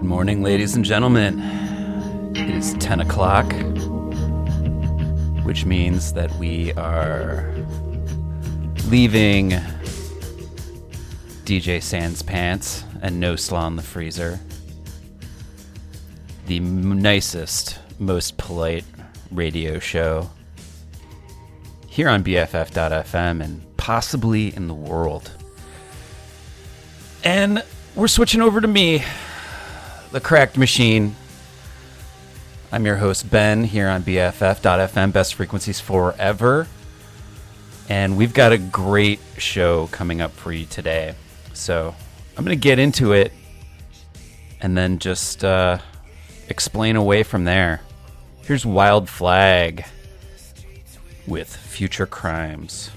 Good morning, ladies and gentlemen. It is 10 o'clock, which means that we are leaving DJ Sans Pants and No Slaw in the Freezer. The nicest, most polite radio show here on BFF.FM and possibly in the world. And we're switching over to me, the cracked machine. I'm your host, Ben, here on BFF.FM, best frequencies forever. And we've got a great show coming up for you today. So I'm going to get into it and then just uh, explain away from there. Here's Wild Flag with Future Crimes.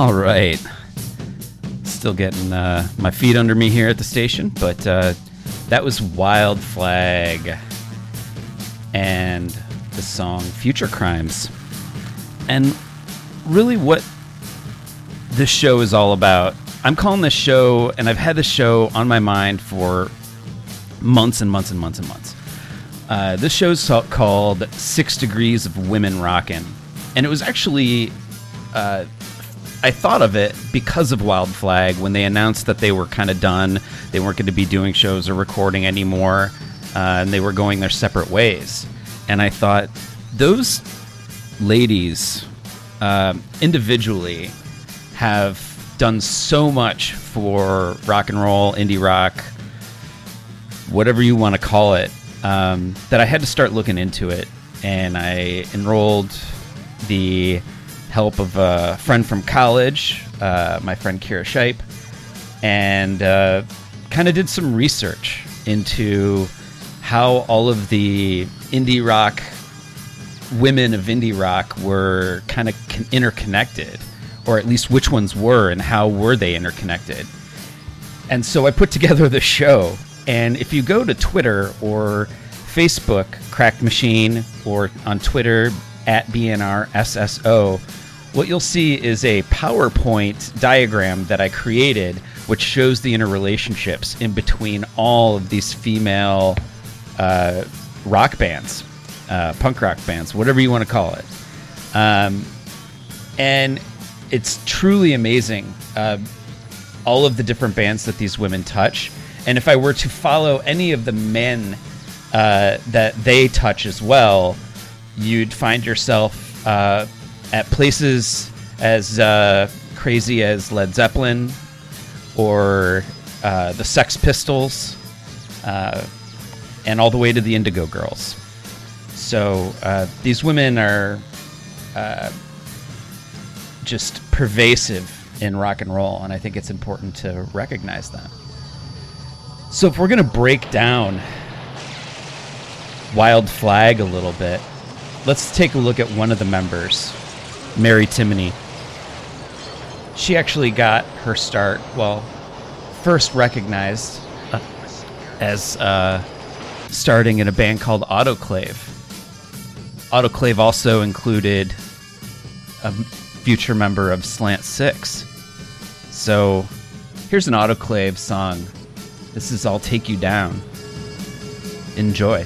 All right. Still getting uh, my feet under me here at the station, but uh, that was Wild Flag and the song Future Crimes. And really, what this show is all about, I'm calling this show, and I've had this show on my mind for months and months and months and months. Uh, this show's called Six Degrees of Women Rockin'. And it was actually uh, I thought of it because of Wild Flag when they announced that they were kind of done. They weren't going to be doing shows or recording anymore, uh, and they were going their separate ways. And I thought those ladies uh, individually have done so much for rock and roll, indie rock, whatever you want to call it, um, that I had to start looking into it. And I enrolled the help of a friend from college, uh, my friend Kira Shipe, and uh, kind of did some research into how all of the indie rock women of indie rock were kind of con- interconnected, or at least which ones were and how were they interconnected. And so I put together the show. And if you go to Twitter or Facebook, Cracked Machine, or on Twitter at BNRSSO, what you'll see is a PowerPoint diagram that I created, which shows the interrelationships in between all of these female uh, rock bands, uh, punk rock bands, whatever you want to call it. Um, and it's truly amazing uh, all of the different bands that these women touch. And if I were to follow any of the men uh, that they touch as well, you'd find yourself uh, at places as uh, crazy as Led Zeppelin or uh, the Sex Pistols, uh, and all the way to the Indigo Girls. So uh, these women are uh, just pervasive in rock and roll, and I think it's important to recognize that. So if we're going to break down Wild Flag a little bit, let's take a look at one of the members, Mary Timony. She actually got her start, well, first recognized uh, as uh, starting in a band called Autoclave. Autoclave also included a future member of Slant Six. So here's an Autoclave song. This is I'll Take You Down. Enjoy.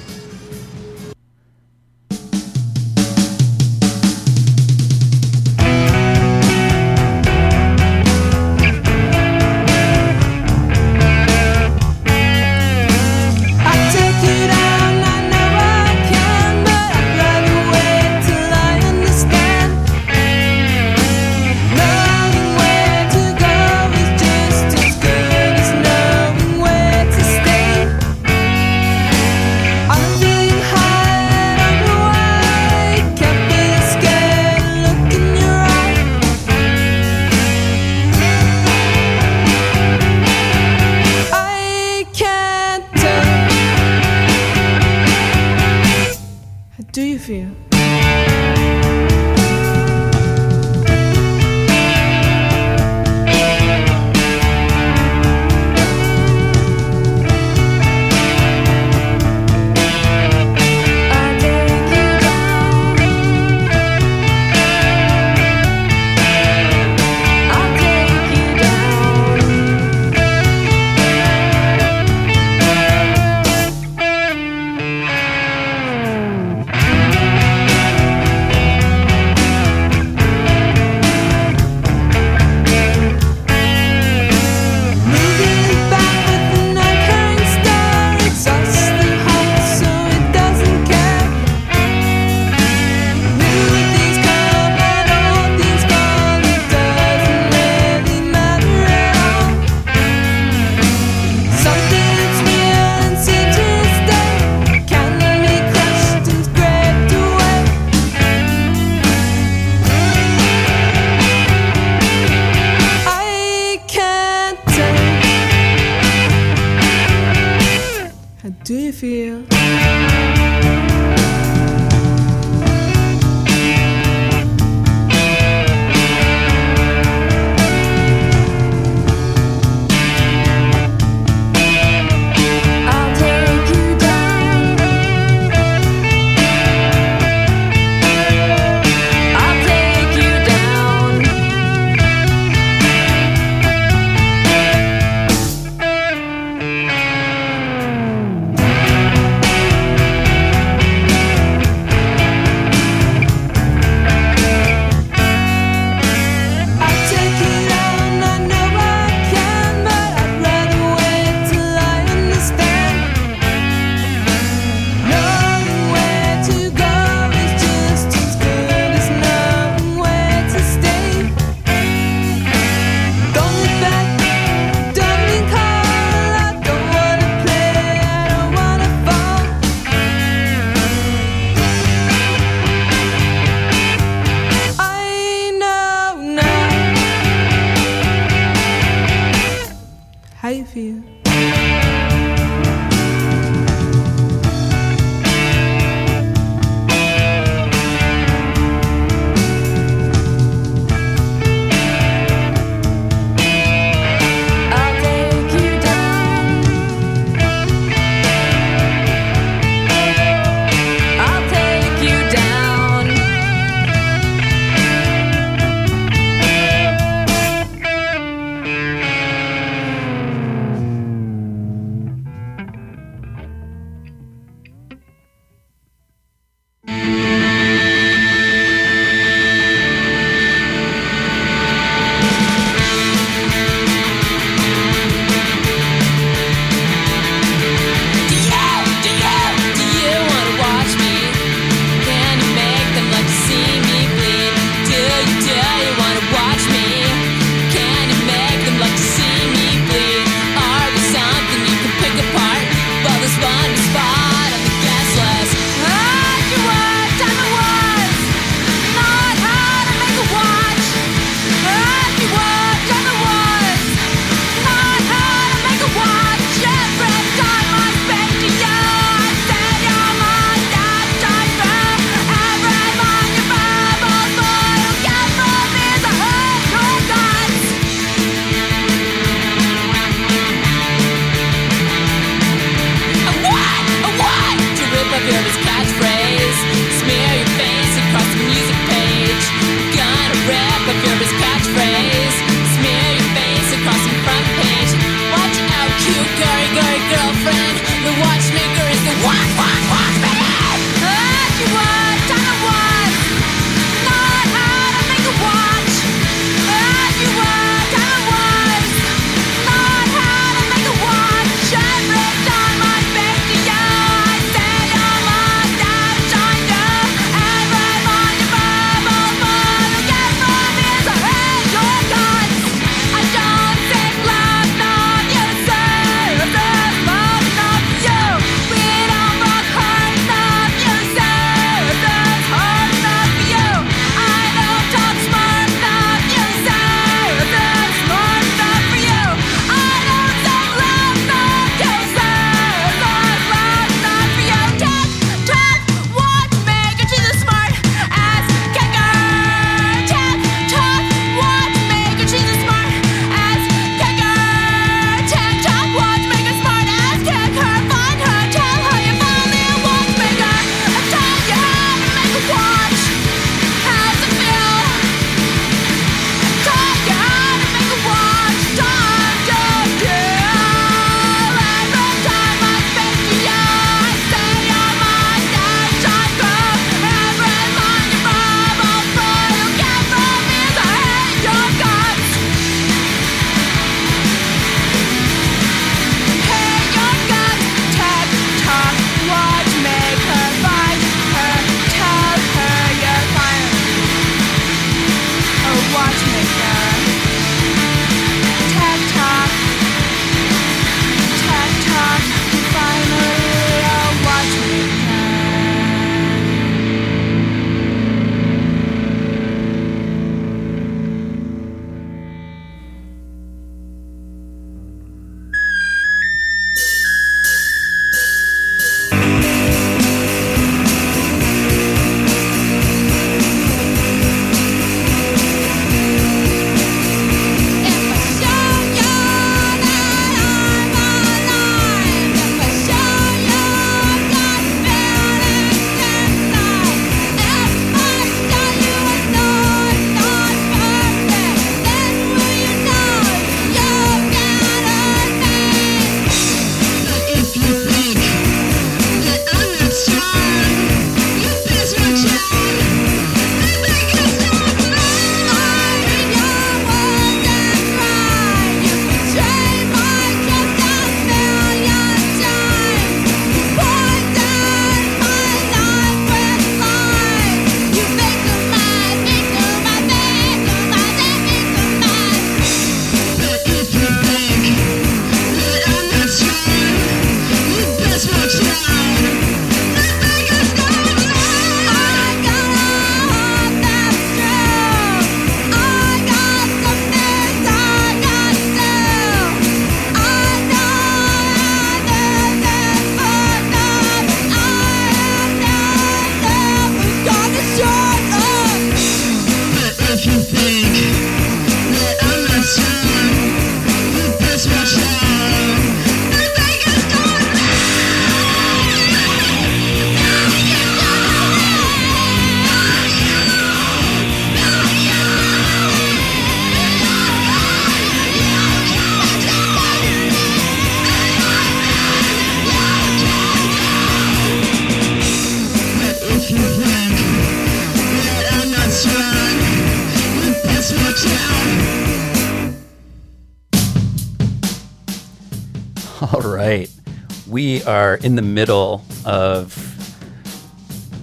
In the middle of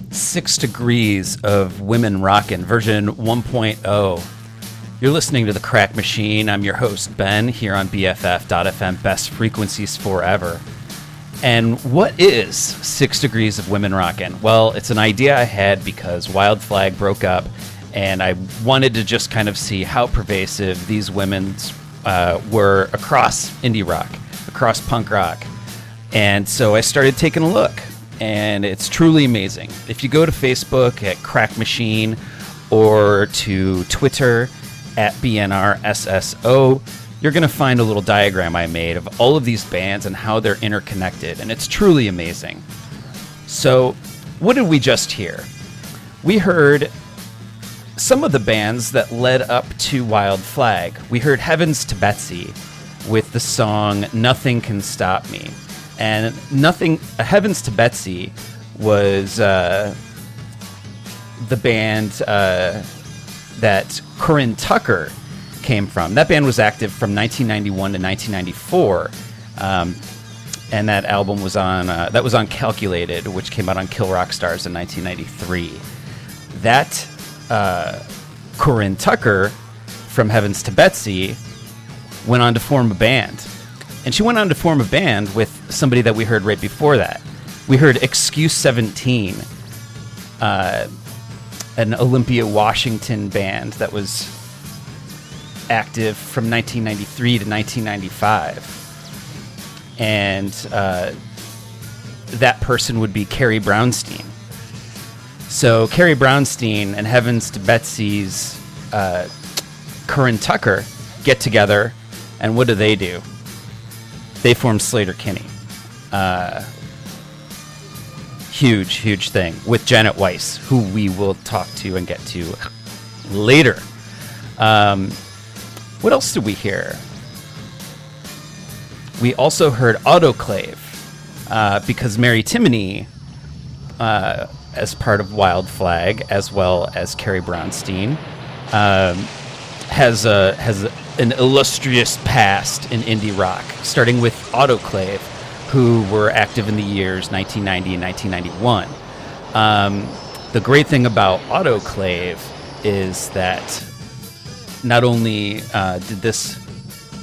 six degrees of women rockin' version 1.0. You're listening to the Crack Machine. I'm your host, Ben, here on BFF.FM, best frequencies forever. And what is Six Degrees of Women Rockin'? Well, it's an idea I had because Wild Flag broke up, and I wanted to just kind of see how pervasive these women uh, were across indie rock, across punk rock. And so I started taking a look, and it's truly amazing. If you go to Facebook at Crack Machine or to Twitter at BNRSSO, you're going to find a little diagram I made of all of these bands and how they're interconnected, and it's truly amazing. So, what did we just hear? We heard some of the bands that led up to Wild Flag. We heard Heavens to Betsy with the song Nothing Can Stop Me. And Nothing Heavens to Betsy was uh, the band uh, that Corinne Tucker came from. That band was active from 1991 to 1994. Um, and that album was on uh, that was on Calculated, which came out on Kill Rock Stars in 1993. That uh, Corinne Tucker from Heavens to Betsy went on to form a band, and she went on to form a band with somebody that we heard right before that. We heard Excuse 17, uh, an Olympia, Washington band that was active from 1993 to 1995. And uh, that person would be Carrie Brownstein. So Carrie Brownstein and Heavens to Betsy's uh, Corinne Tucker get together, and what do they do? They form Sleater-Kinney. Uh, huge, huge thing with Janet Weiss, who we will talk to and get to later. Um, what else did we hear? We also heard Autoclave uh, because Mary Timony, uh, as part of Wild Flag, as well as Carrie Brownstein, um, has a has an illustrious past in indie rock, starting with Autoclave, who were active in the years 1990 and 1991. Um, the great thing about Autoclave is that not only uh, did this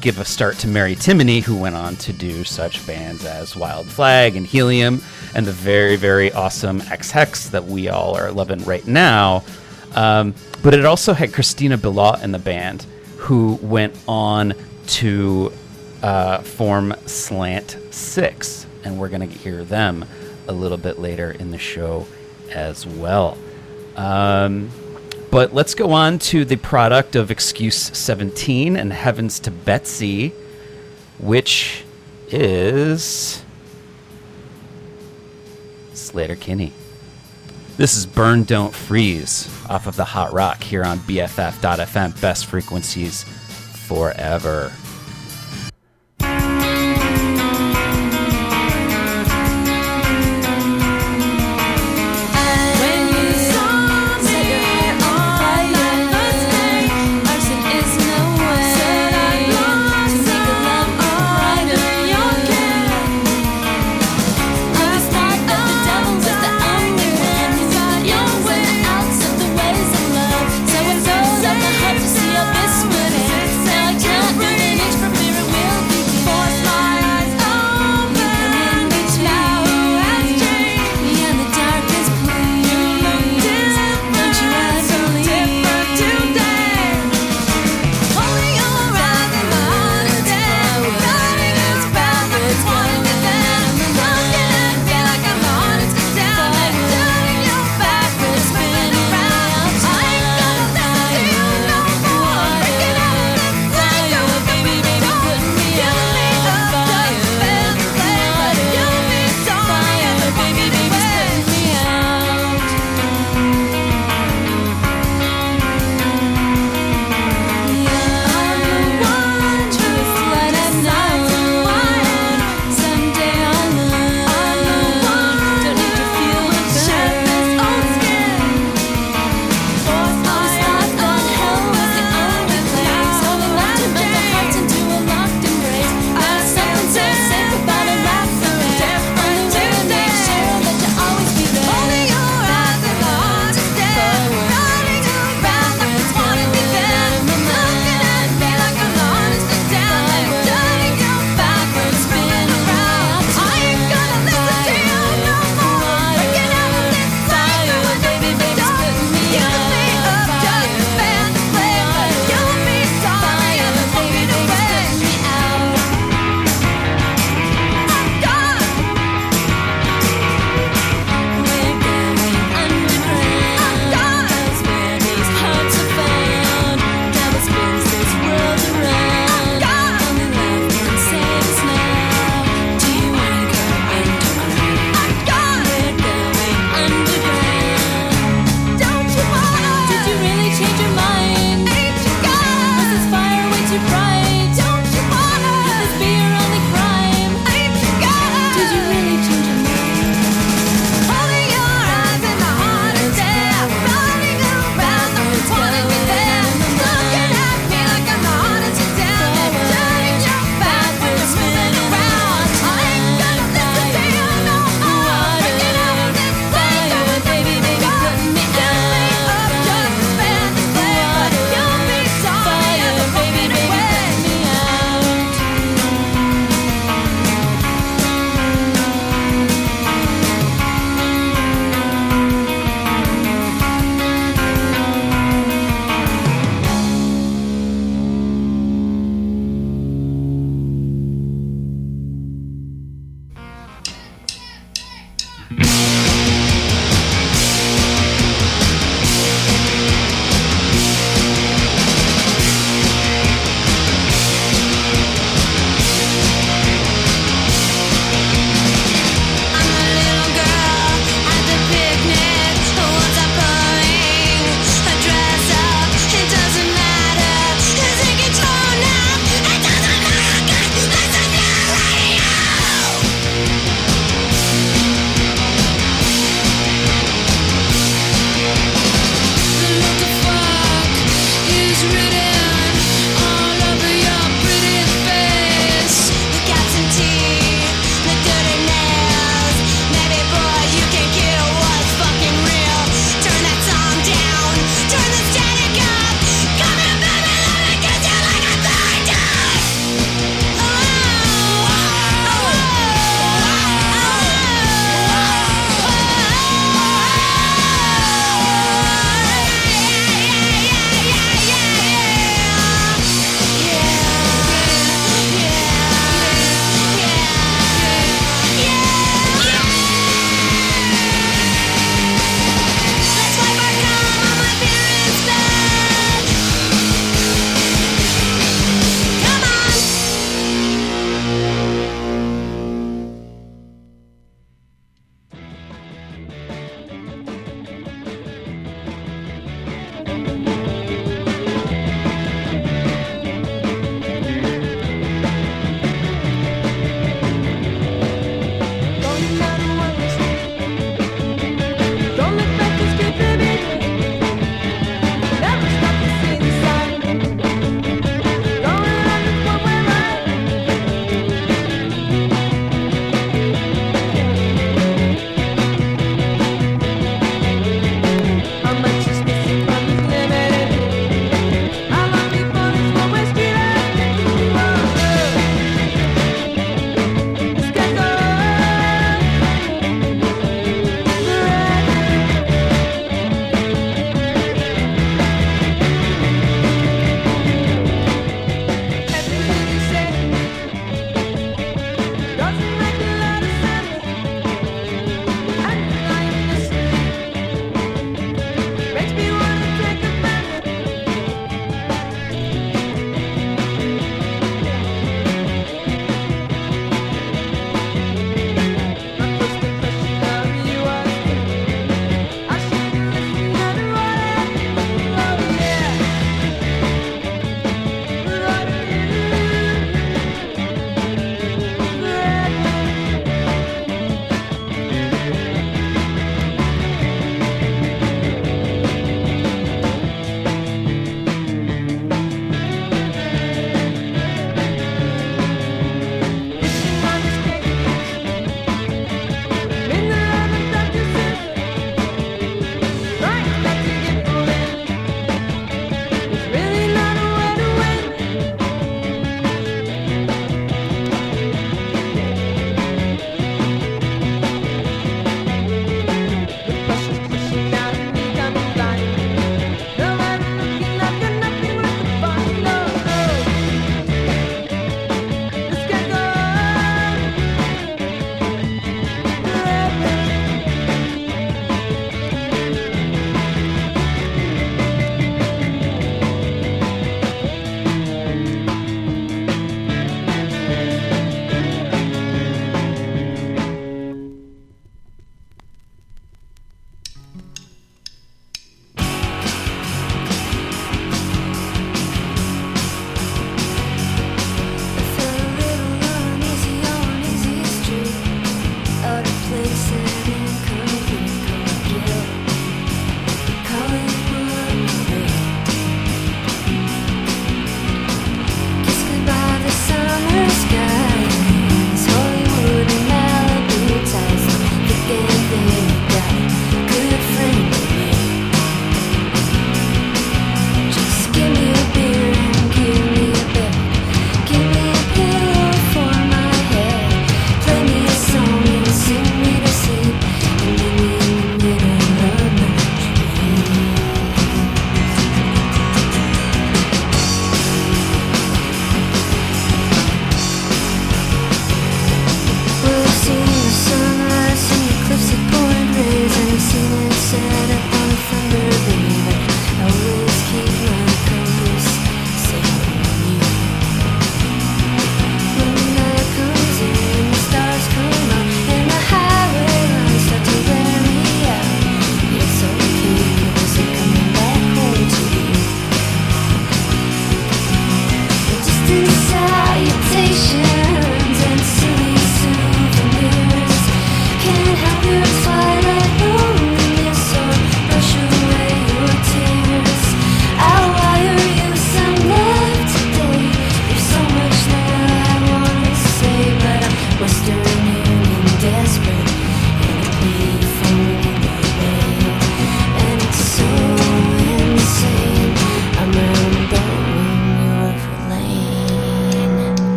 give a start to Mary Timony, who went on to do such bands as Wild Flag and Helium, and the very, very awesome Ex Hex that we all are loving right now. Um, but it also had Christina Billotte in the band, who went on to uh, form Slant Six, and we're going to hear them a little bit later in the show as well. Um, but let's go on to the product of Excuse 17 and Heavens to Betsy, which is Sleater-Kinney. This is Burn Don't Freeze off of the Hot Rock here on BFF.FM, best frequencies forever.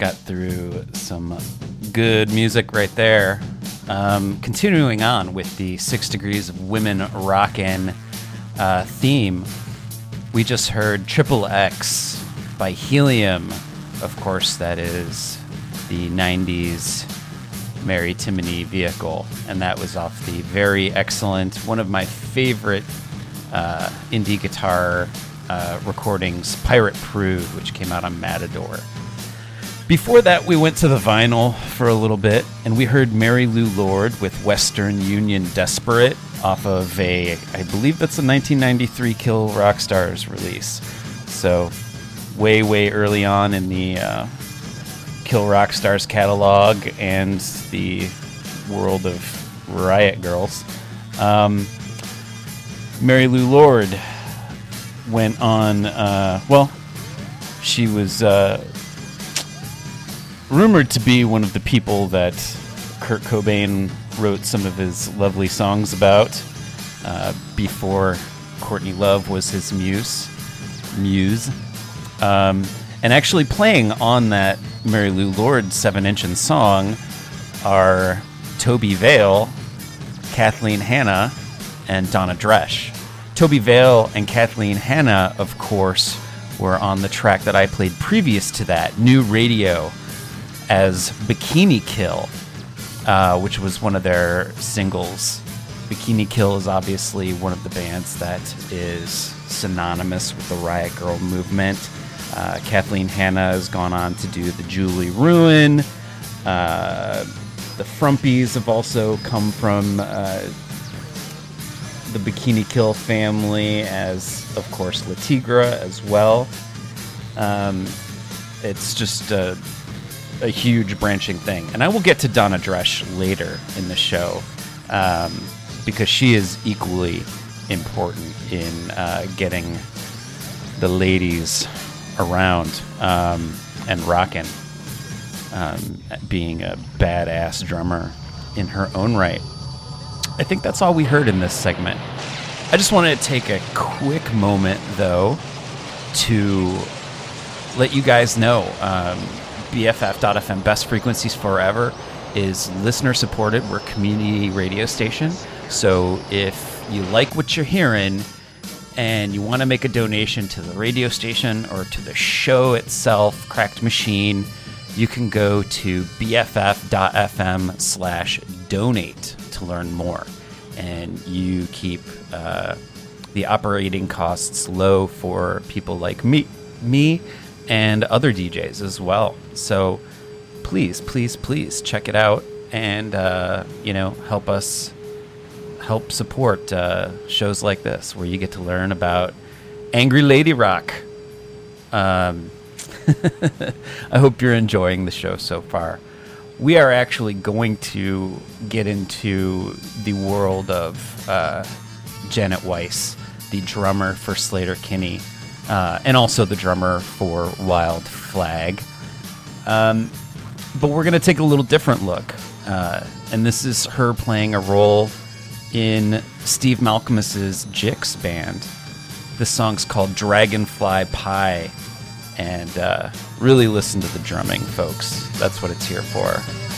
Got through some good music right there. Um, continuing on with the Six Degrees of Women Rockin' uh, theme, we just heard Triple X by Helium. Of course, that is the 90s Mary Timony vehicle, and that was off the very excellent, one of my favorite uh, indie guitar uh, recordings, Pirate Prude, which came out on Matador. Before that, we went to the vinyl for a little bit, and we heard Mary Lou Lord with Western Union Desperate off of a, I believe that's a 1993 Kill Rock Stars release. So, way, way early on in the uh, Kill Rock Stars catalog and the world of Riot Grrls. Um, Mary Lou Lord went on, uh, well, she was uh, rumored to be one of the people that Kurt Cobain wrote some of his lovely songs about uh, before Courtney Love was his muse. Muse. Um, and actually playing on that Mary Lou Lord 7 inch song are Tobi Vail, Kathleen Hanna, and Donna Dresch. Tobi Vail and Kathleen Hanna, of course, were on the track that I played previous to that, New Radio, as Bikini Kill, uh, which was one of their singles. Bikini Kill is obviously one of the bands that is synonymous with the Riot Grrl movement. Uh, Kathleen Hanna has gone on to do the Julie Ruin. Uh, the Frumpies have also come from uh, the Bikini Kill family, as of course Le Tigre as well. Um, it's just a, a, huge branching thing, and I will get to Donna Dresch later in the show um, because she is equally important in uh, getting the ladies around um, and rocking, um, being a badass drummer in her own right. I think that's all we heard in this segment. I just wanted to take a quick moment, though, to let you guys know um, BFF.FM, Best Frequencies Forever, is listener supported. We're community radio station. So if you like what you're hearing and you want to make a donation to the radio station or to the show itself, Cracked Machine, you can go to bff.fm slash donate to learn more. And you keep uh, the operating costs low for people like me, me and other DJs as well. So please, please, please check it out and uh, you know help us help support uh, shows like this where you get to learn about Angry Lady Rock. Um, I hope you're enjoying the show so far we are actually going to get into the world of uh, Janet Weiss, the drummer for Sleater-Kinney, uh, and also the drummer for Wild Flag. Um, but we're going to take a little different look. Uh, and this is her playing a role in Steve Malkmus's Jicks band. This song's called Dragonfly Pie and uh, really listen to the drumming, folks. That's what it's here for.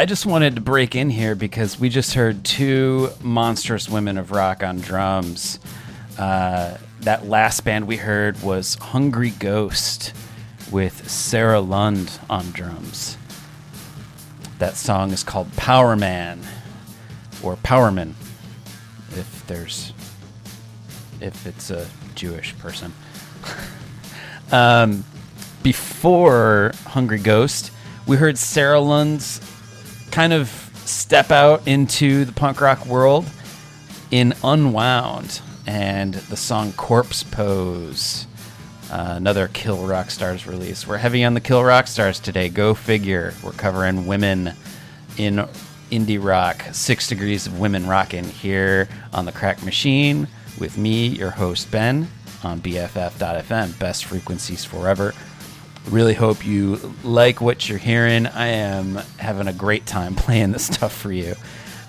I just wanted to break in here because we just heard two monstrous women of rock on drums. Uh, that last band we heard was Hungry Ghost with Sarah Lund on drums. That song is called Power Man or Powerman if there's if it's a Jewish person. um, before Hungry Ghost, we heard Sarah Lund's kind of step out into the punk rock world in Unwound and the song Corpse Pose. Uh, another Kill Rock Stars release. We're heavy on the Kill Rock Stars today. Go figure. We're covering women in indie rock, Six Degrees of Women rocking here on the Crack Machine with me, your host, Ben, on BFF.FM. Best frequencies forever. Really hope you like what you're hearing. I am having a great time playing this stuff for you.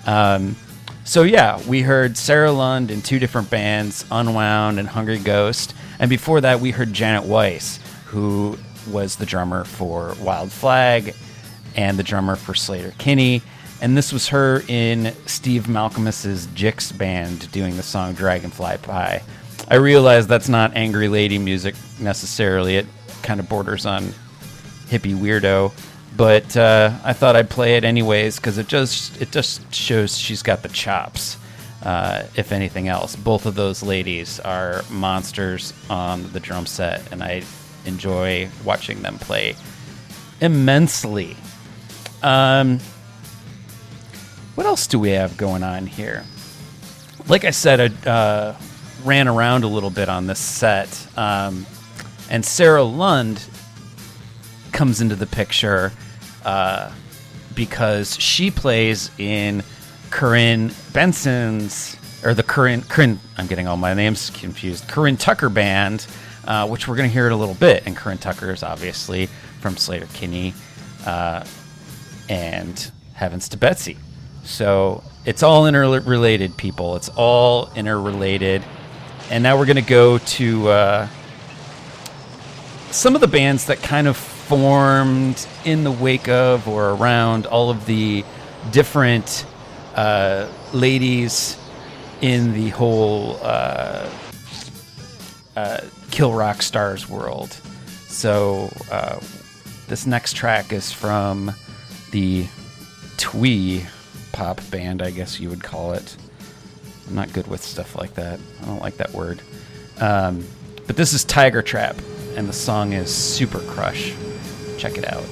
Um, so, yeah, we heard Sarah Lund in two different bands, Unwound and Hungry Ghost. And before that, we heard Janet Weiss, who was the drummer for Wild Flag and the drummer for Sleater-Kinney. And this was her in Steve Malkmus's Jicks band doing the song Dragonfly Pie. I realize that's not angry lady music necessarily. It kind of borders on hippie weirdo, but uh, I thought I'd play it anyways because it just it just shows she's got the chops. Uh, if anything else, both of those ladies are monsters on the drum set, and I enjoy watching them play immensely. Um, what else do we have going on here? Like I said, I uh, ran around a little bit on this set. Um, and Sarah Lund comes into the picture uh, because she plays in Corinne Benson's or the Corinne, Corinne I'm getting all my names confused. Corinne Tucker band, uh, which we're going to hear in a little bit. And Corinne Tucker is obviously from Sleater-Kinney uh, and Heavens to Betsy. So it's all interrelated, people. It's all interrelated. And now we're going to go to uh, some of the bands that kind of formed in the wake of or around all of the different uh, ladies in the whole uh, uh, Kill Rock Stars world. So uh, this next track is from the Twee pop band, I guess you would call it. I'm not good with stuff like that. I don't like that word. Um, but this is Tiger Trap and the song is Super Crush. Check it out.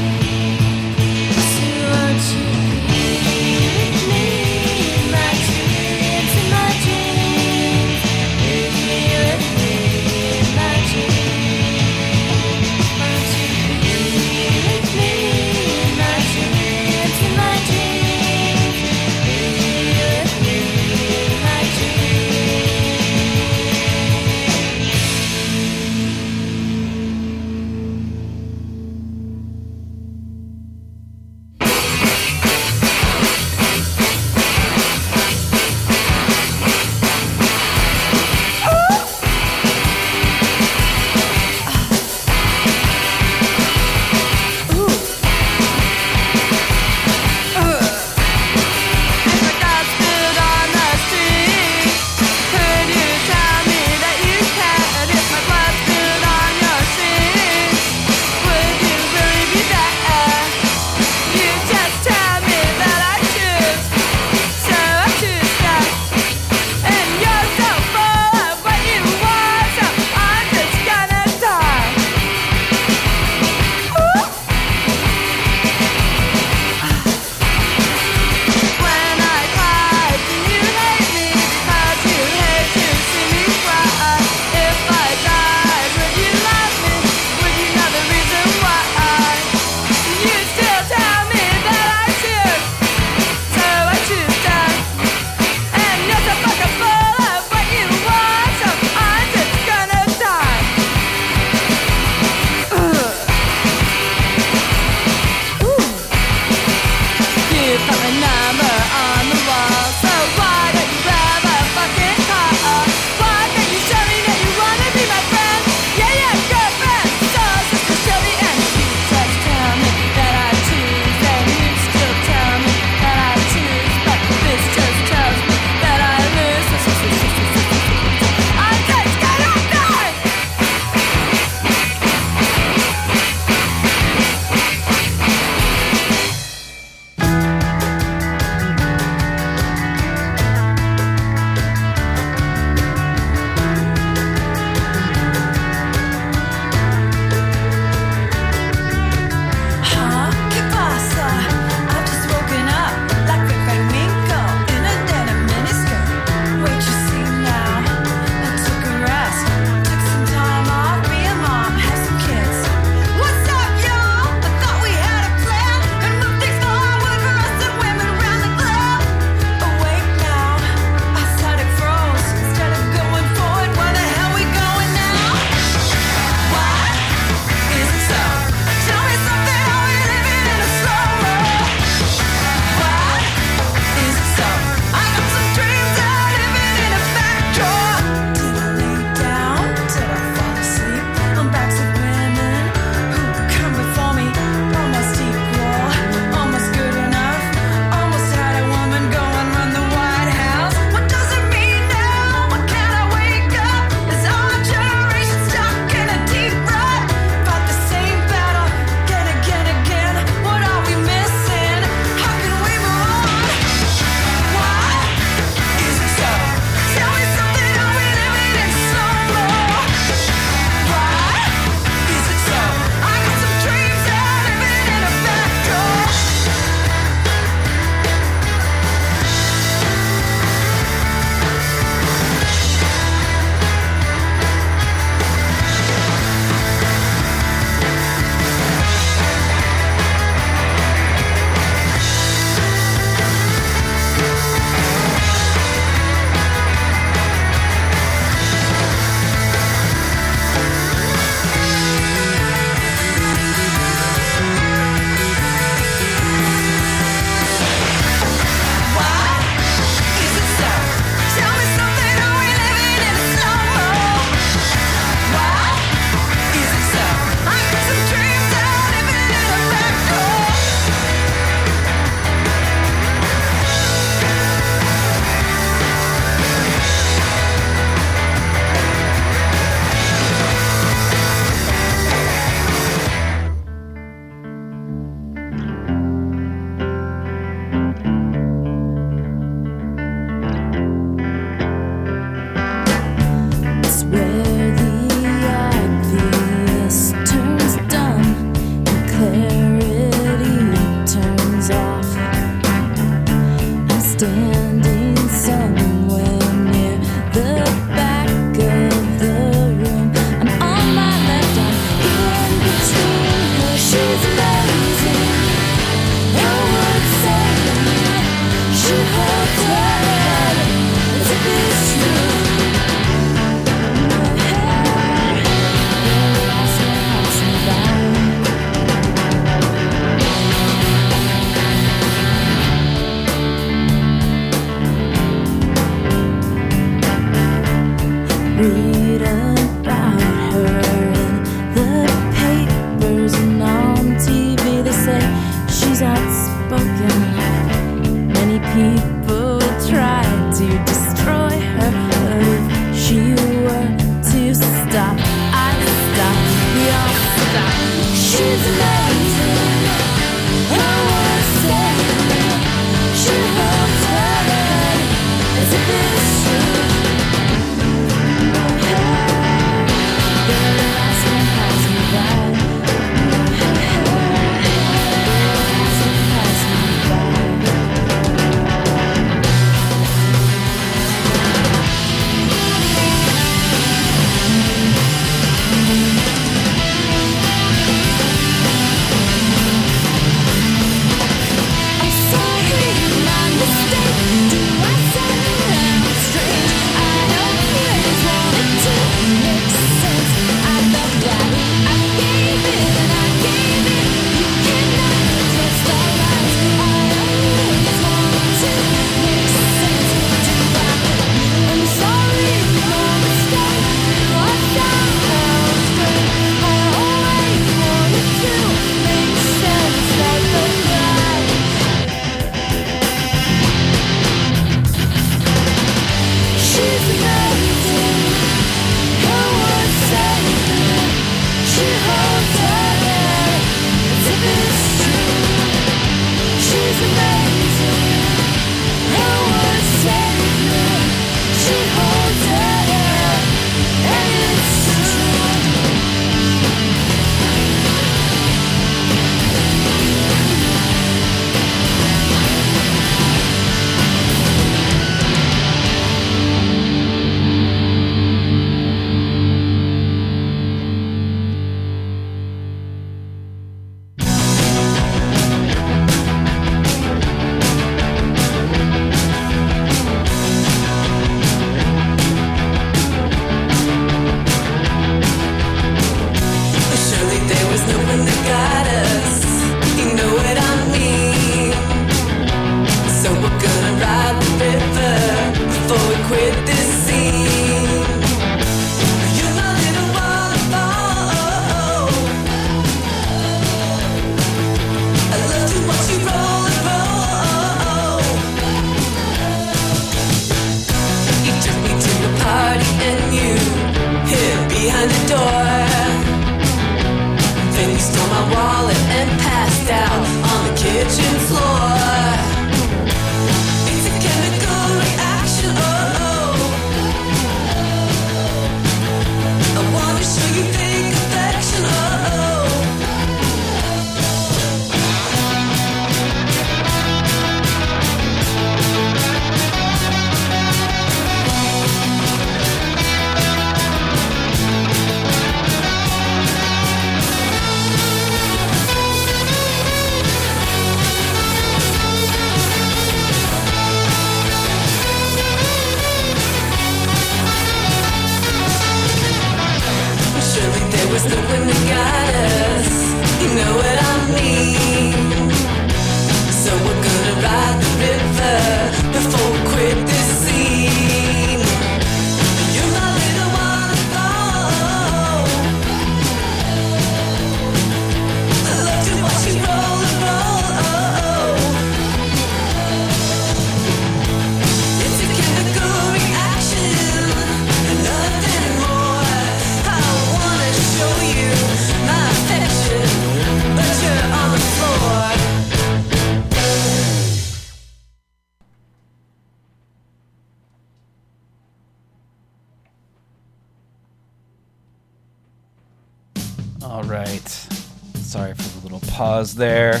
There.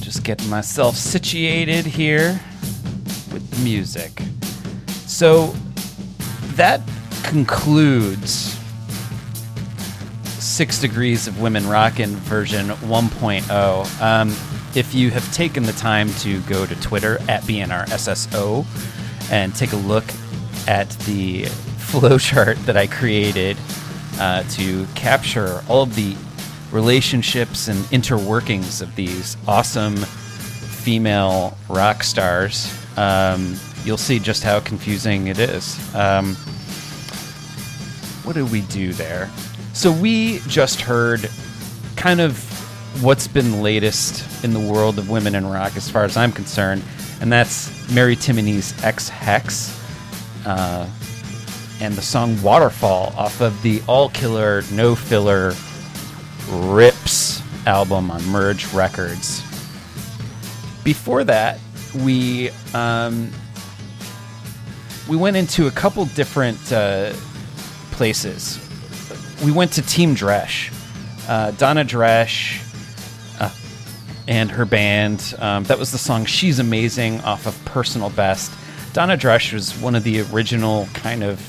Just getting myself situated here with the music. So that concludes Six Degrees of Women Rockin' version 1.0. Um, if you have taken the time to go to Twitter at BNRSSO and take a look at the flowchart that I created uh, to capture all of the relationships and interworkings of these awesome female rock stars, um, you'll see just how confusing it is. Um, what did we do there? So we just heard kind of what's been latest in the world of women in rock, as far as I'm concerned, and that's Mary Timony's Ex Hex. Uh, and the song Waterfall off of the All Killer, No Filler Rips album on Merge Records. Before that, we um, we went into a couple different uh, places. We went to Team Dresch. Uh, Donna Dresch uh, and her band. Um, that was the song She's Amazing off of Personal Best. Donna Dresch was one of the original kind of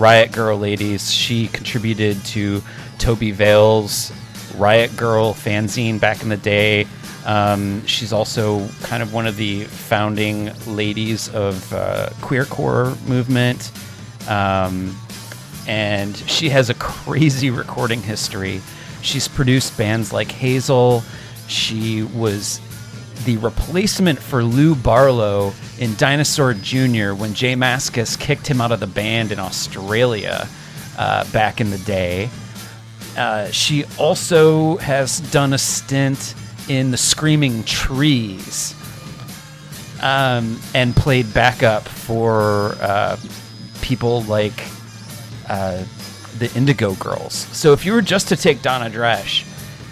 Riot Grrl ladies. She contributed to Tobi Vail's Riot Grrl fanzine back in the day. Um, she's also kind of one of the founding ladies of uh, queercore movement, um, and she has a crazy recording history. She's produced bands like Hazel. She was the replacement for Lou Barlow in Dinosaur Jr. when J Mascis kicked him out of the band in Australia uh, back in the day. Uh, she also has done a stint in the Screaming Trees um, and played backup for uh, people like uh, the Indigo Girls. So if you were just to take Donna Dresch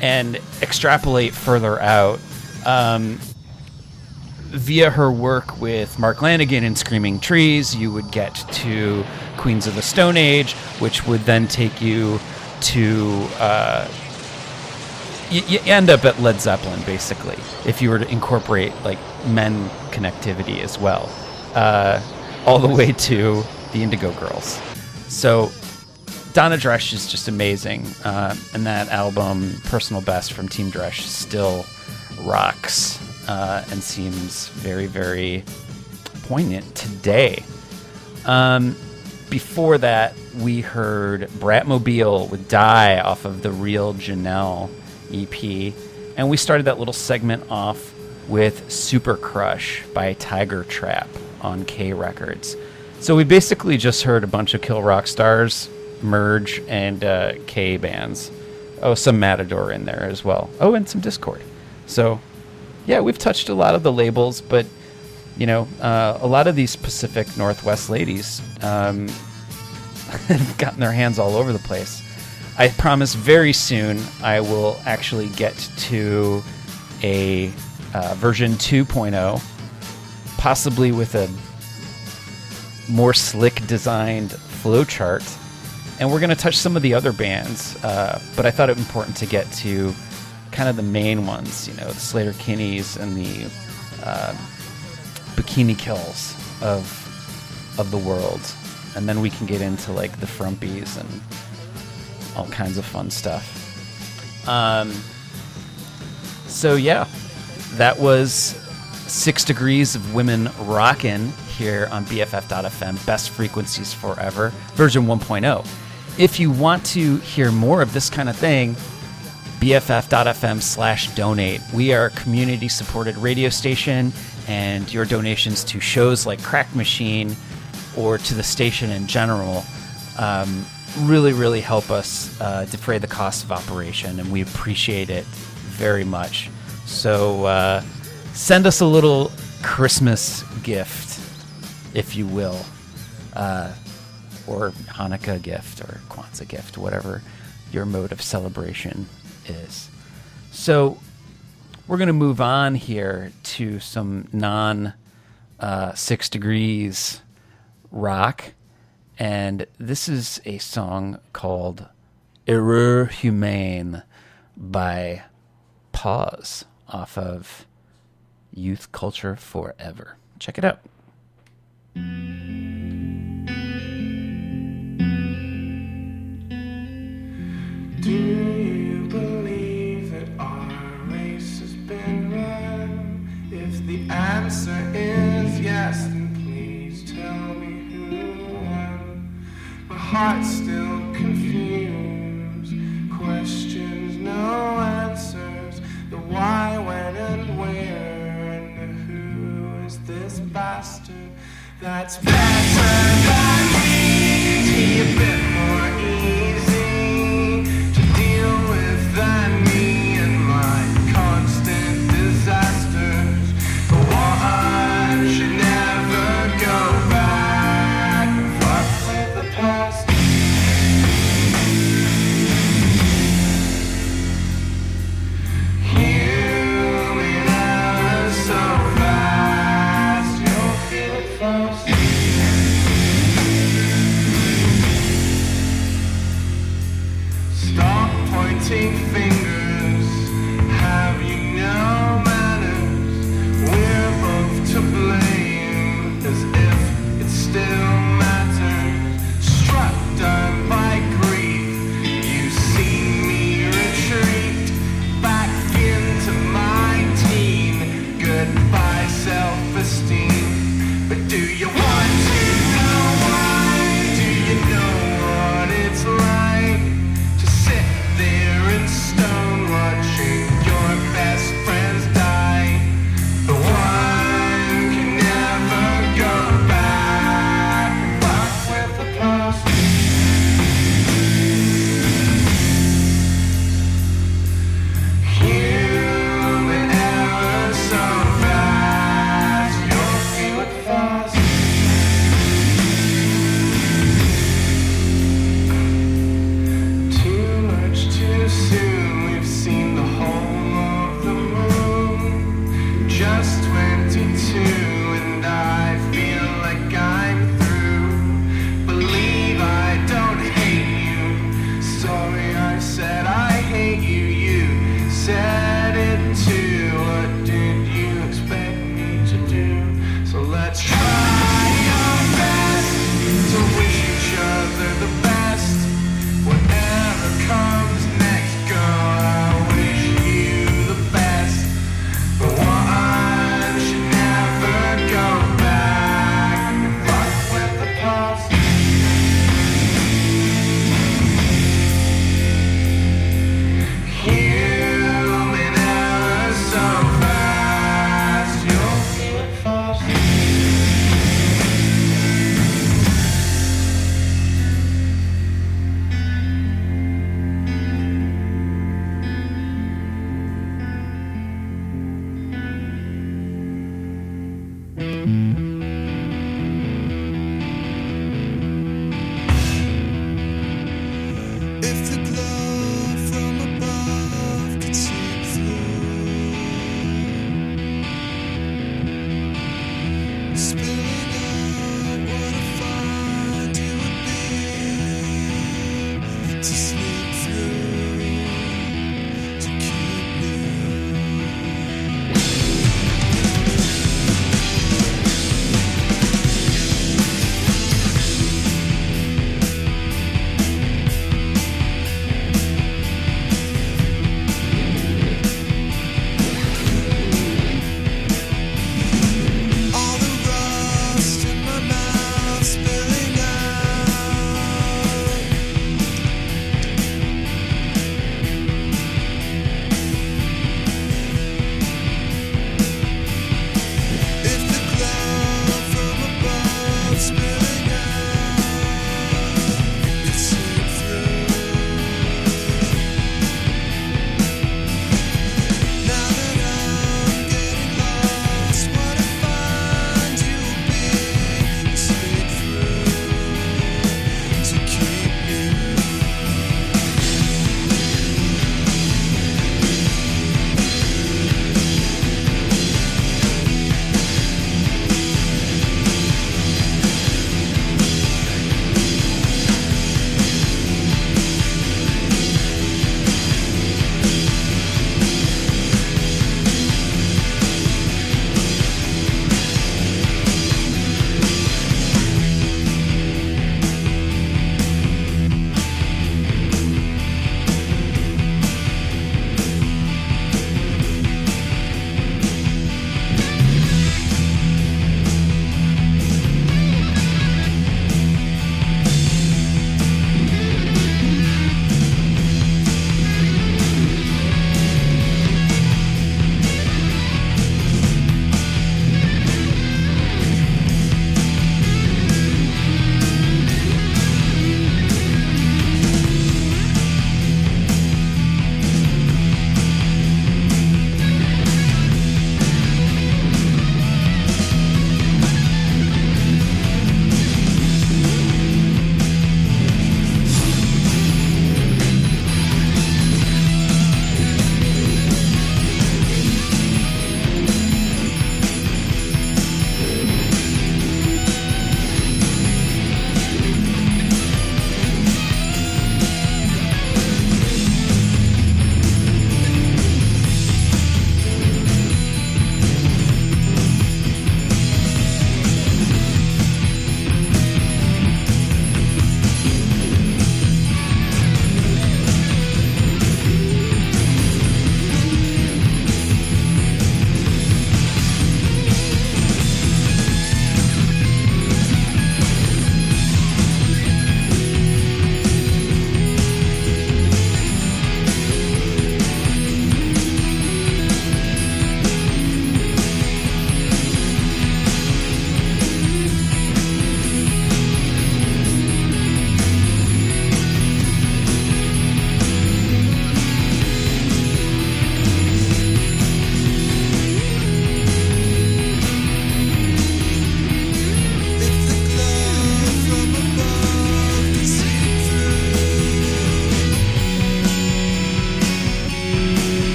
and extrapolate further out, um, via her work with Mark Lanegan in Screaming Trees, you would get to Queens of the Stone Age, which would then take you to. Uh, you, you end up at Led Zeppelin, basically, if you were to incorporate like men connectivity as well, uh, all the way to the Indigo Girls. So Donna Dresch is just amazing, uh, and that album, Personal Best from Team Dresch, still rocks uh, and seems very, very poignant today. Um, before that, we heard Bratmobile with Die off of the Real Janelle EP. And we started that little segment off with Super Crush by Tigertrap on K Records. So we basically just heard a bunch of Kill Rock Stars, Merge, and uh, K bands. Oh, some Matador in there as well. Oh, and some Dischord. So, yeah, we've touched a lot of the labels, but you know, uh, a lot of these Pacific Northwest ladies um, have gotten their hands all over the place. I promise very soon I will actually get to a uh, version 2.0, possibly with a more slick designed flowchart. And we're going to touch some of the other bands, uh, but I thought it important to get to kind of the main ones, you know, the Sleater-Kinneys and the uh, Bikini Kills of of the world, and then we can get into like the Frumpies and all kinds of fun stuff. Um, so yeah, that was six degrees of women rockin' here on BFF.fm, best frequencies forever, version 1.0. If you want to hear more of this kind of thing, BFF.fm slash donate. We are a community supported radio station, and your donations to shows like Crack Machine or to the station in general um, really, really help us uh, defray the cost of operation, and we appreciate it very much. So uh, send us a little Christmas gift, if you will, uh, or Hanukkah gift, or Kwanzaa gift, whatever your mode of celebration is. So we're going to move on here to some non uh, six degrees rock, and this is a song called Error Humane by Paws off of Youth Culture Forever. Check it out. Do you believe that our race has been red? If the answer is yes, still confused. Questions, no answers. The why, when, and where, and who is this bastard that's better than me? Be a bit more.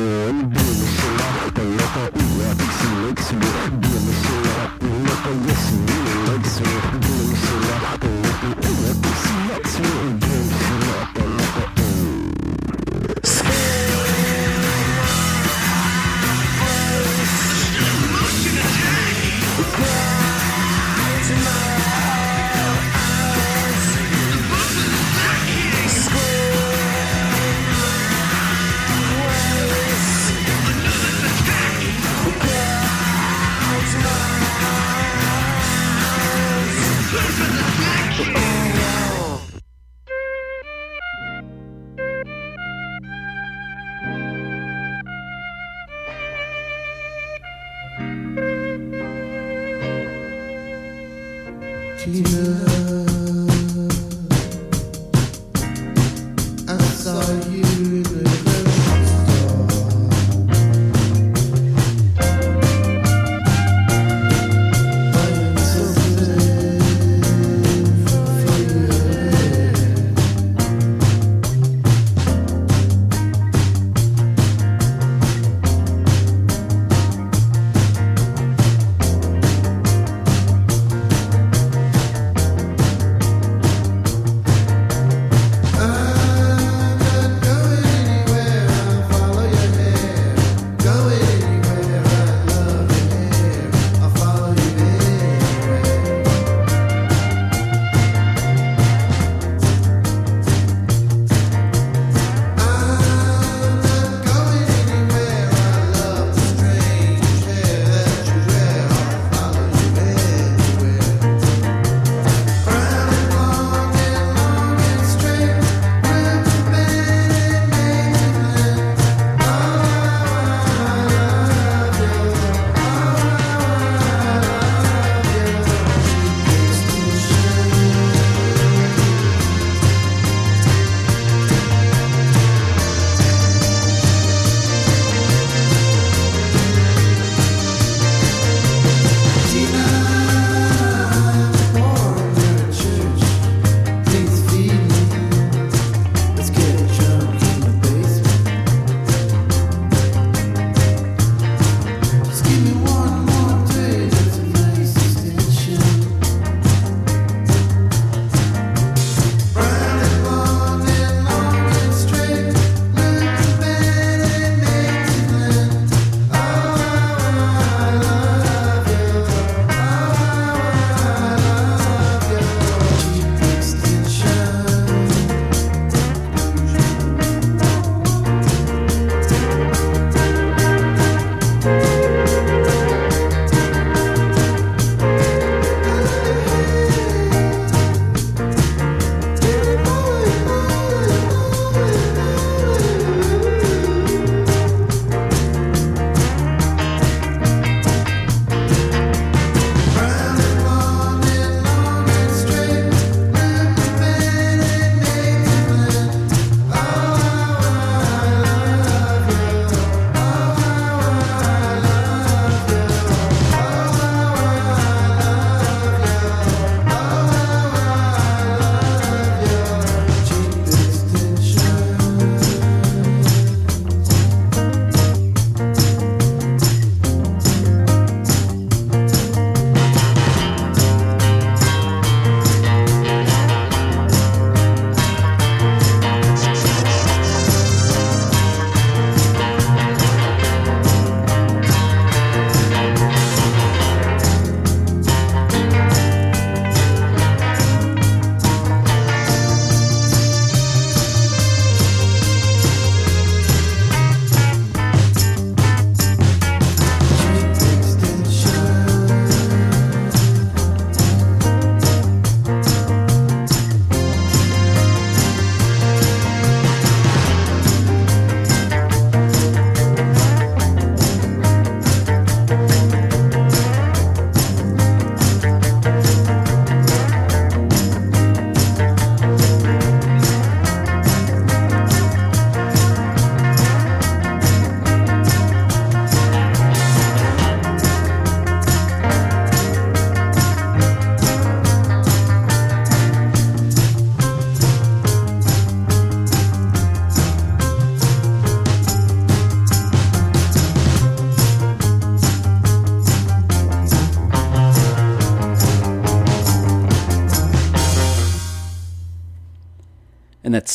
Thank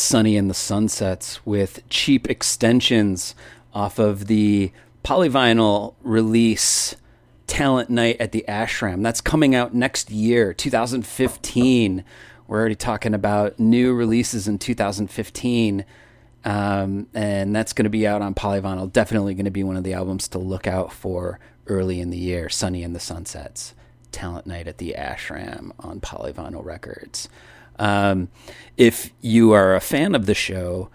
Sonny and the Sunsets with cheap extensions off of the polyvinyl release Talent Night at the Ashram. That's coming out next year, 2015. We're already talking about new releases in 2015. Um, and that's going to be out on Polyvinyl. Definitely going to be one of the albums to look out for early in the year. Sonny and the Sunsets, Talent Night at the Ashram on Polyvinyl Records. Um, if you are a fan of the show,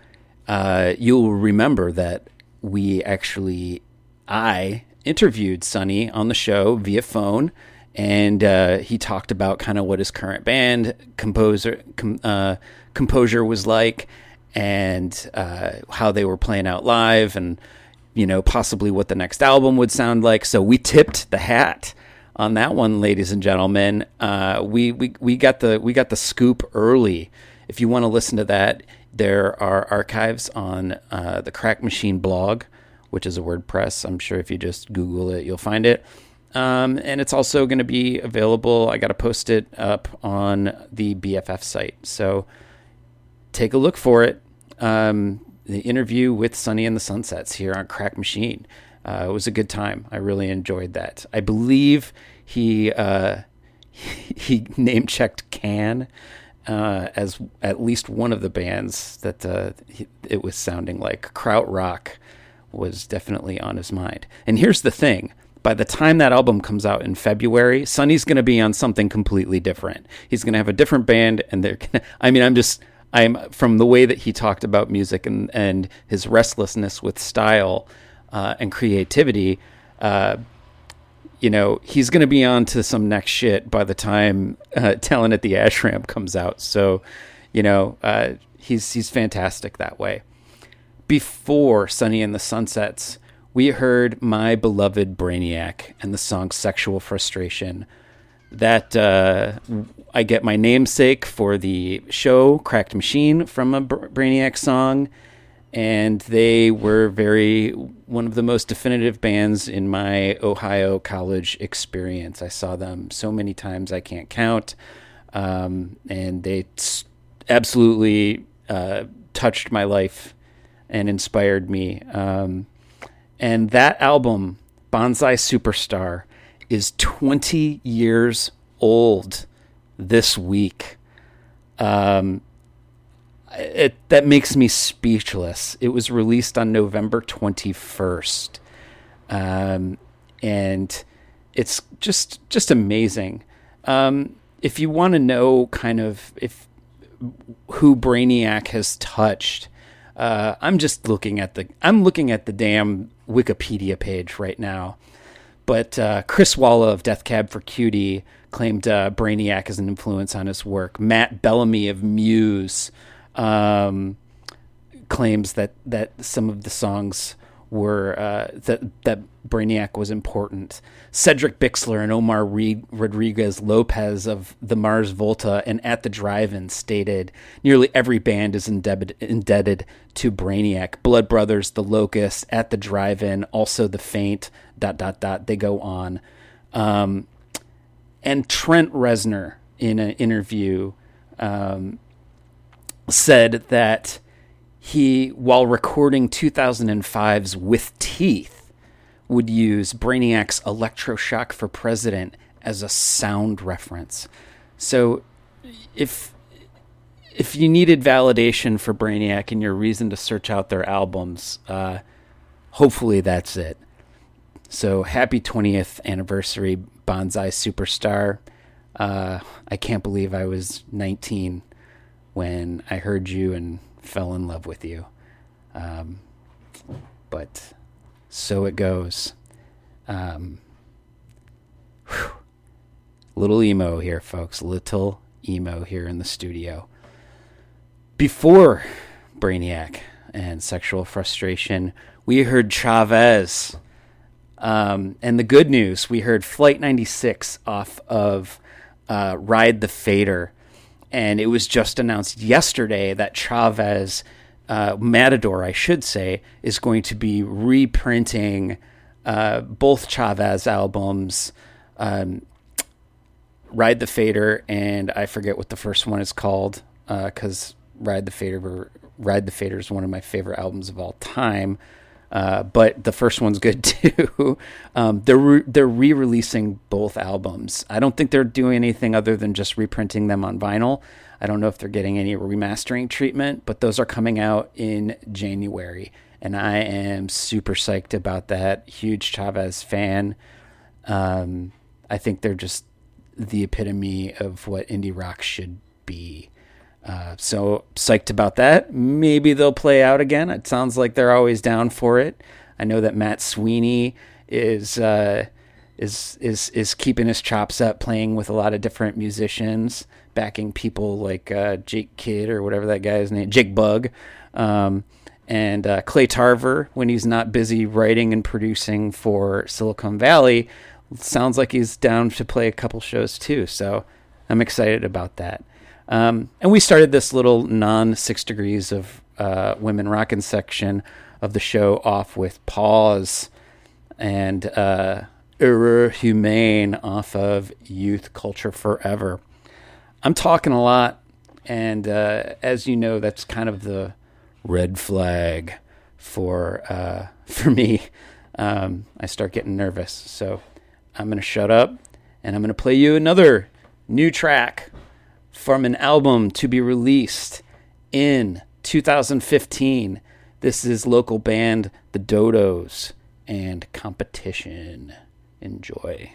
uh, you'll remember that we actually, I interviewed Sonny on the show via phone, and uh, he talked about kind of what his current band composer com, uh, composure was like, and uh, how they were playing out live, and you know possibly what the next album would sound like. So we tipped the hat on that one, ladies and gentlemen. Uh, we we we got the we got the scoop early. If you want to listen to that, there are archives on uh, the Crack Machine blog, which is a WordPress. I'm sure if you just Google it, you'll find it. Um, and it's also going to be available. I got to post it up on the BFF site. So take a look for it. Um, the interview with Sonny and the Sunsets here on Crack Machine. Uh, it was a good time. I really enjoyed that. I believe he uh, he name checked Can uh, as at least one of the bands that uh, it was sounding like. Krautrock was definitely on his mind. And here's the thing. By the time that album comes out in February, Sonny's going to be on something completely different. He's going to have a different band, and they're. Gonna, I mean, I'm just. I'm from the way that he talked about music and and his restlessness with style uh, and creativity. Uh, you know, he's going to be on to some next shit by the time uh, Talent at the Ashram comes out. So, you know, uh, he's he's fantastic that way. Before Sonny and the Sunsets, we heard my beloved Brainiac and the song "Sexual Frustration." That uh, I get my namesake for the show "Cracked Machine" from a Brainiac song and they were very one of the most definitive bands in my Ohio college experience. I saw them so many times I can't count, um, and they t- absolutely uh, touched my life and inspired me. Um, and that album, Bonsai Superstar, is 20 years old this week. Um, it that makes me speechless. It was released on November 21st. Um, and it's just just amazing. Um, if you want to know kind of if who Brainiac has touched, uh, I'm just looking at the I'm looking at the damn Wikipedia page right now. But uh, Chris Walla of Death Cab for Cutie claimed uh, Brainiac as an influence on his work. Matt Bellamy of Muse um, claims that that some of the songs were uh, that that Brainiac was important. Cedric Bixler and Omar Rodriguez Lopez of the Mars Volta and At the Drive-In stated nearly every band is indebted, indebted to Brainiac. Blood Brothers, The Locust, At the Drive-In, also The Faint. Dot dot dot. They go on. Um, and Trent Reznor in an interview um, said that he, while recording 2005's With Teeth, would use Brainiac's Electroshock for President as a sound reference. So if if you needed validation for Brainiac and your reason to search out their albums, uh, hopefully that's it. So happy 20th anniversary, Bonsai Superstar. Uh, I can't believe I was 19 when I heard you and fell in love with you. Um, but so it goes. Um, little emo here, folks. Little emo here in the studio. Before Brainiac and Sexual Frustration, we heard Chavez. Um, and the good news, we heard Flight 96 off of uh, Ride the Fader and it was just announced yesterday that Chavez, uh, Matador, I should say, is going to be reprinting uh, both Chavez albums, um, Ride the Fader, and I forget what the first one is called because Ride the Fader. Ride the Fader is one of my favorite albums of all time. Uh, but the first one's good too. um, they're re- they're re-releasing both albums. I don't think they're doing anything other than just reprinting them on vinyl. I don't know if they're getting any remastering treatment, but those are coming out in January, and I am super psyched about that. Huge Chavez fan. Um, I think they're just the epitome of what indie rock should be. Uh, so psyched about that. Maybe they'll play out again. It sounds like they're always down for it. I know that Matt Sweeney is uh, is is is keeping his chops up, playing with a lot of different musicians, backing people like uh, Jake Kidd or whatever that guy's name, Jake Bugg, um, and uh, Clay Tarver when he's not busy writing and producing for Silicon Valley. Sounds like he's down to play a couple shows too. So I'm excited about that. Um, and we started this little non six degrees of uh, women rockin' section of the show off with Paws and uh, Erreur Humaine off of Youth Culture Forever. I'm talking a lot, and uh, as you know, that's kind of the red flag for uh, for me. Um, I start getting nervous, so I'm gonna shut up, and I'm gonna play you another new track from an album to be released in 2015. This is local band The Dodos and Competition. Enjoy.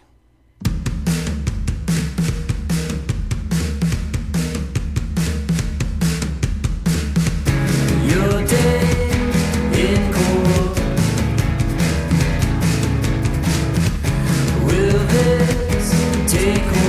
Your day in court. Will this take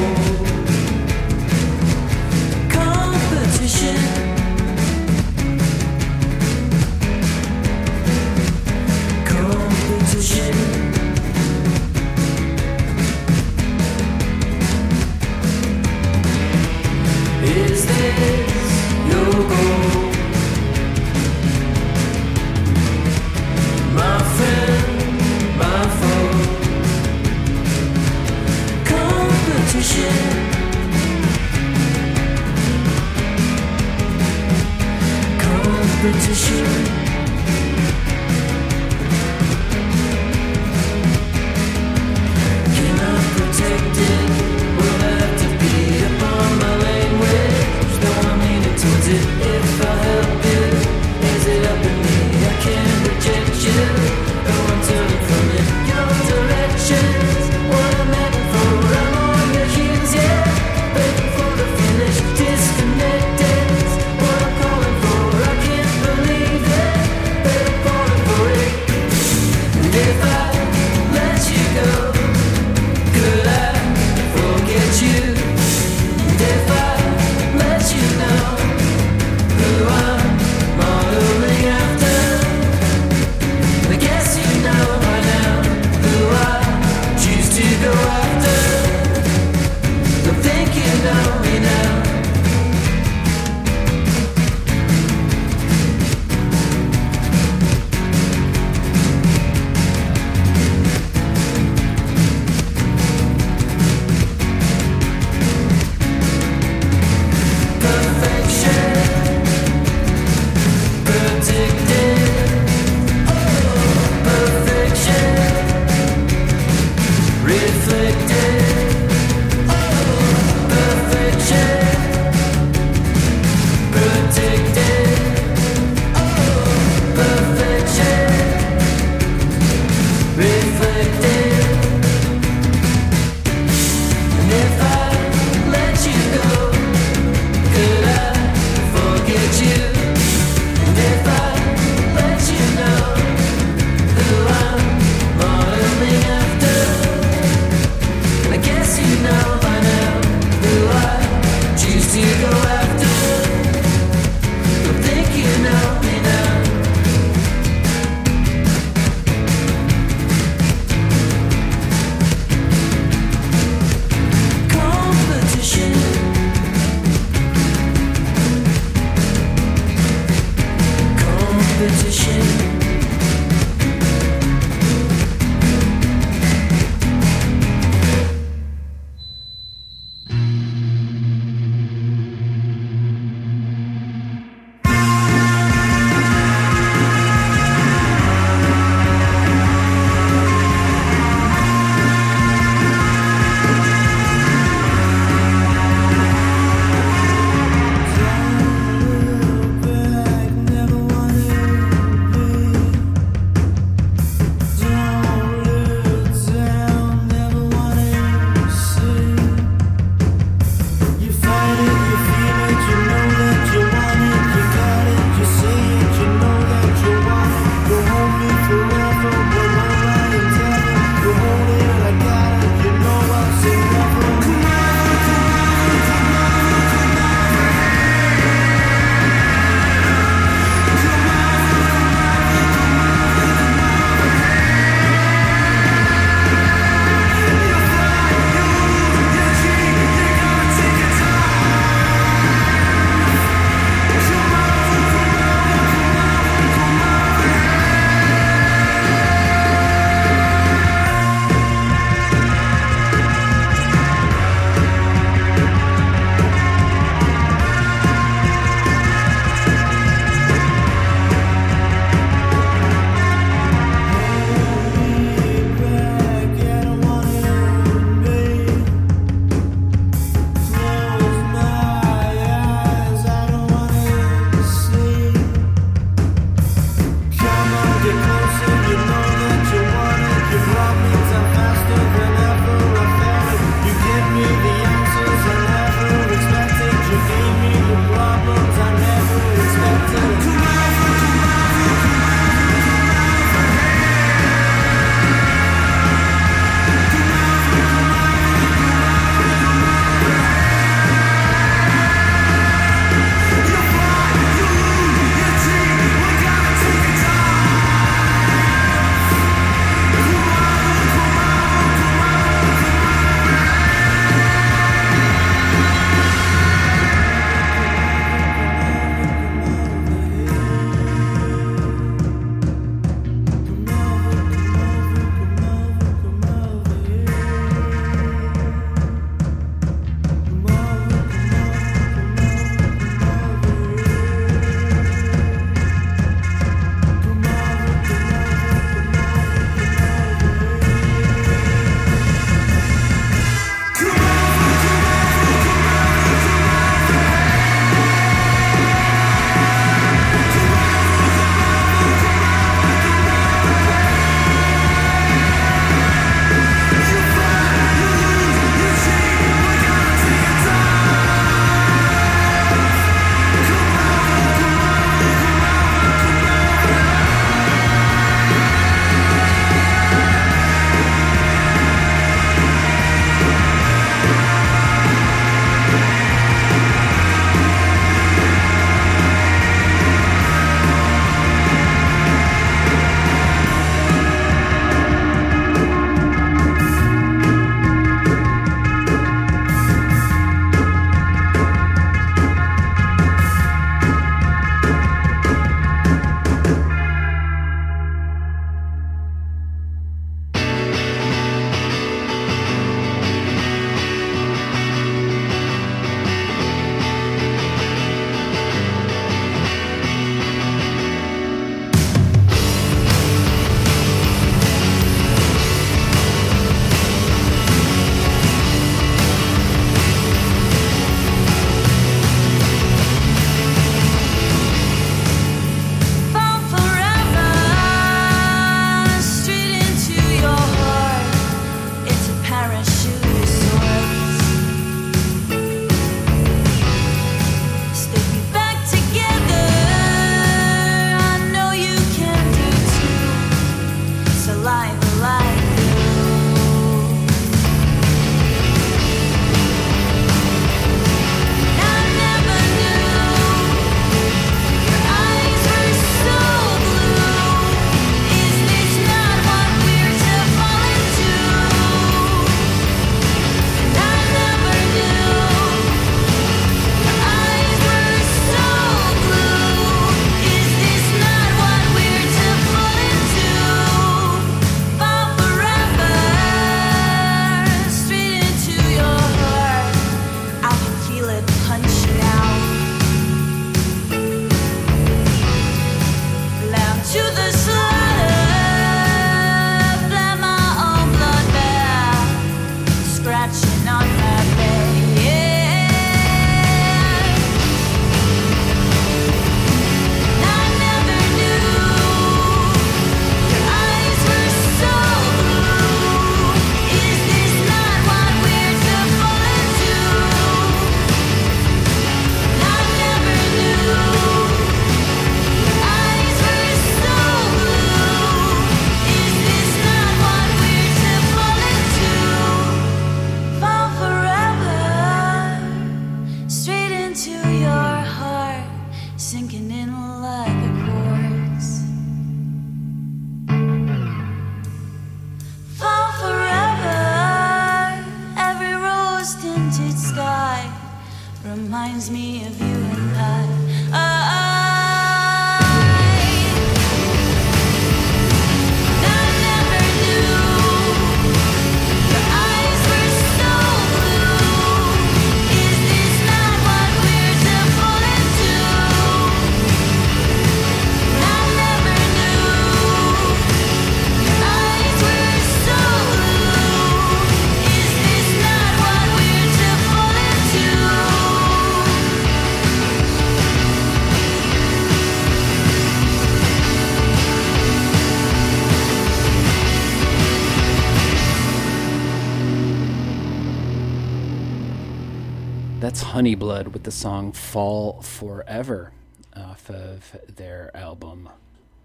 Honeyblood with the song Fall Forever off of their album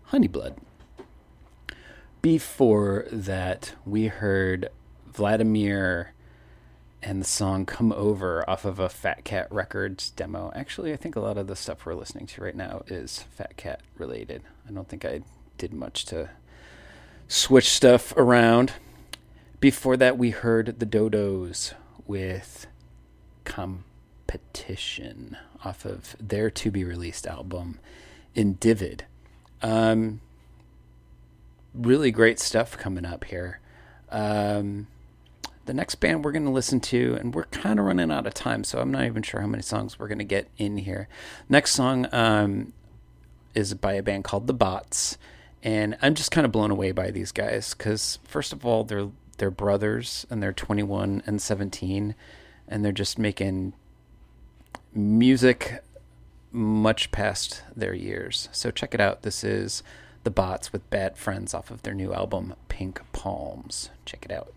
Honeyblood. Before that, we heard Vladimir and the song Come Over off of a Fat Cat Records demo. Actually, I think a lot of the stuff we're listening to right now is Fat Cat related. I don't think I did much to switch stuff around. Before that, we heard the Dodos with Competition off of their to be released album, Individ. Um, really great stuff coming up here. Um, the next band we're going to listen to, and we're kind of running out of time, so I'm not even sure how many songs we're going to get in here. Next song um, is by a band called The Bots, and I'm just kind of blown away by these guys because, first of all, they're they're brothers and they're 21 and 17, and they're just making music much past their years. So check it out. This is The Bots with Bad Friends off of their new album Pink Palms. Check it out.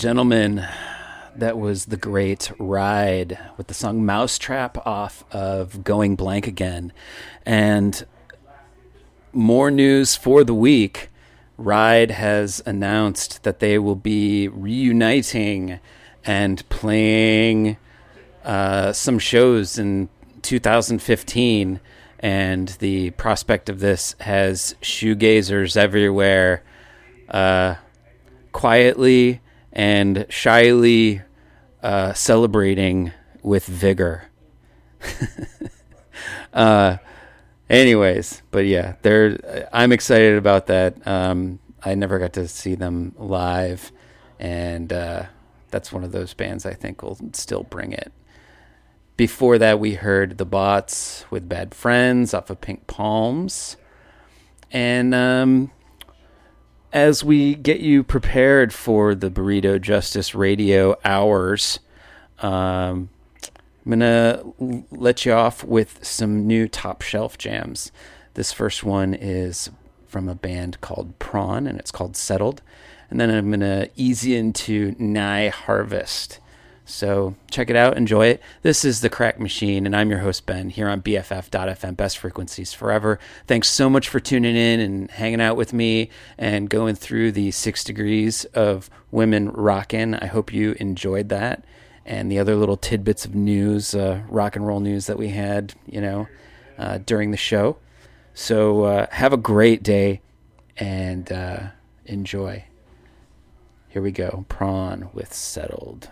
Gentlemen, that was the great ride with the song Mousetrap off of Going Blank Again. And more news for the week. Ride has announced that they will be reuniting and playing uh, some shows in 2015. And the prospect of this has shoegazers everywhere, uh, quietly and shyly uh, celebrating with vigor. uh, anyways, but yeah, they're. I'm excited about that. Um, I never got to see them live, and uh, that's one of those bands I think will still bring it. Before that, we heard the Bots with Bad Friends off of Pink Palms, and um, as we get you prepared for the Burrito Justice Radio hours, um, I'm gonna let you off with some new top shelf jams. This first one is from a band called Prawn, and it's called Settled. And then I'm gonna ease you into Nai Harvest. So check it out, enjoy it. This is the Cracked Machine, and I'm your host Ben here on BFF.FM, Best Frequencies Forever. Thanks so much for tuning in and hanging out with me and going through the six degrees of women rockin'. I hope you enjoyed that and the other little tidbits of news, uh, rock and roll news that we had, you know, uh, during the show. So uh, have a great day and uh, enjoy. Here we go. Prawn with Settled.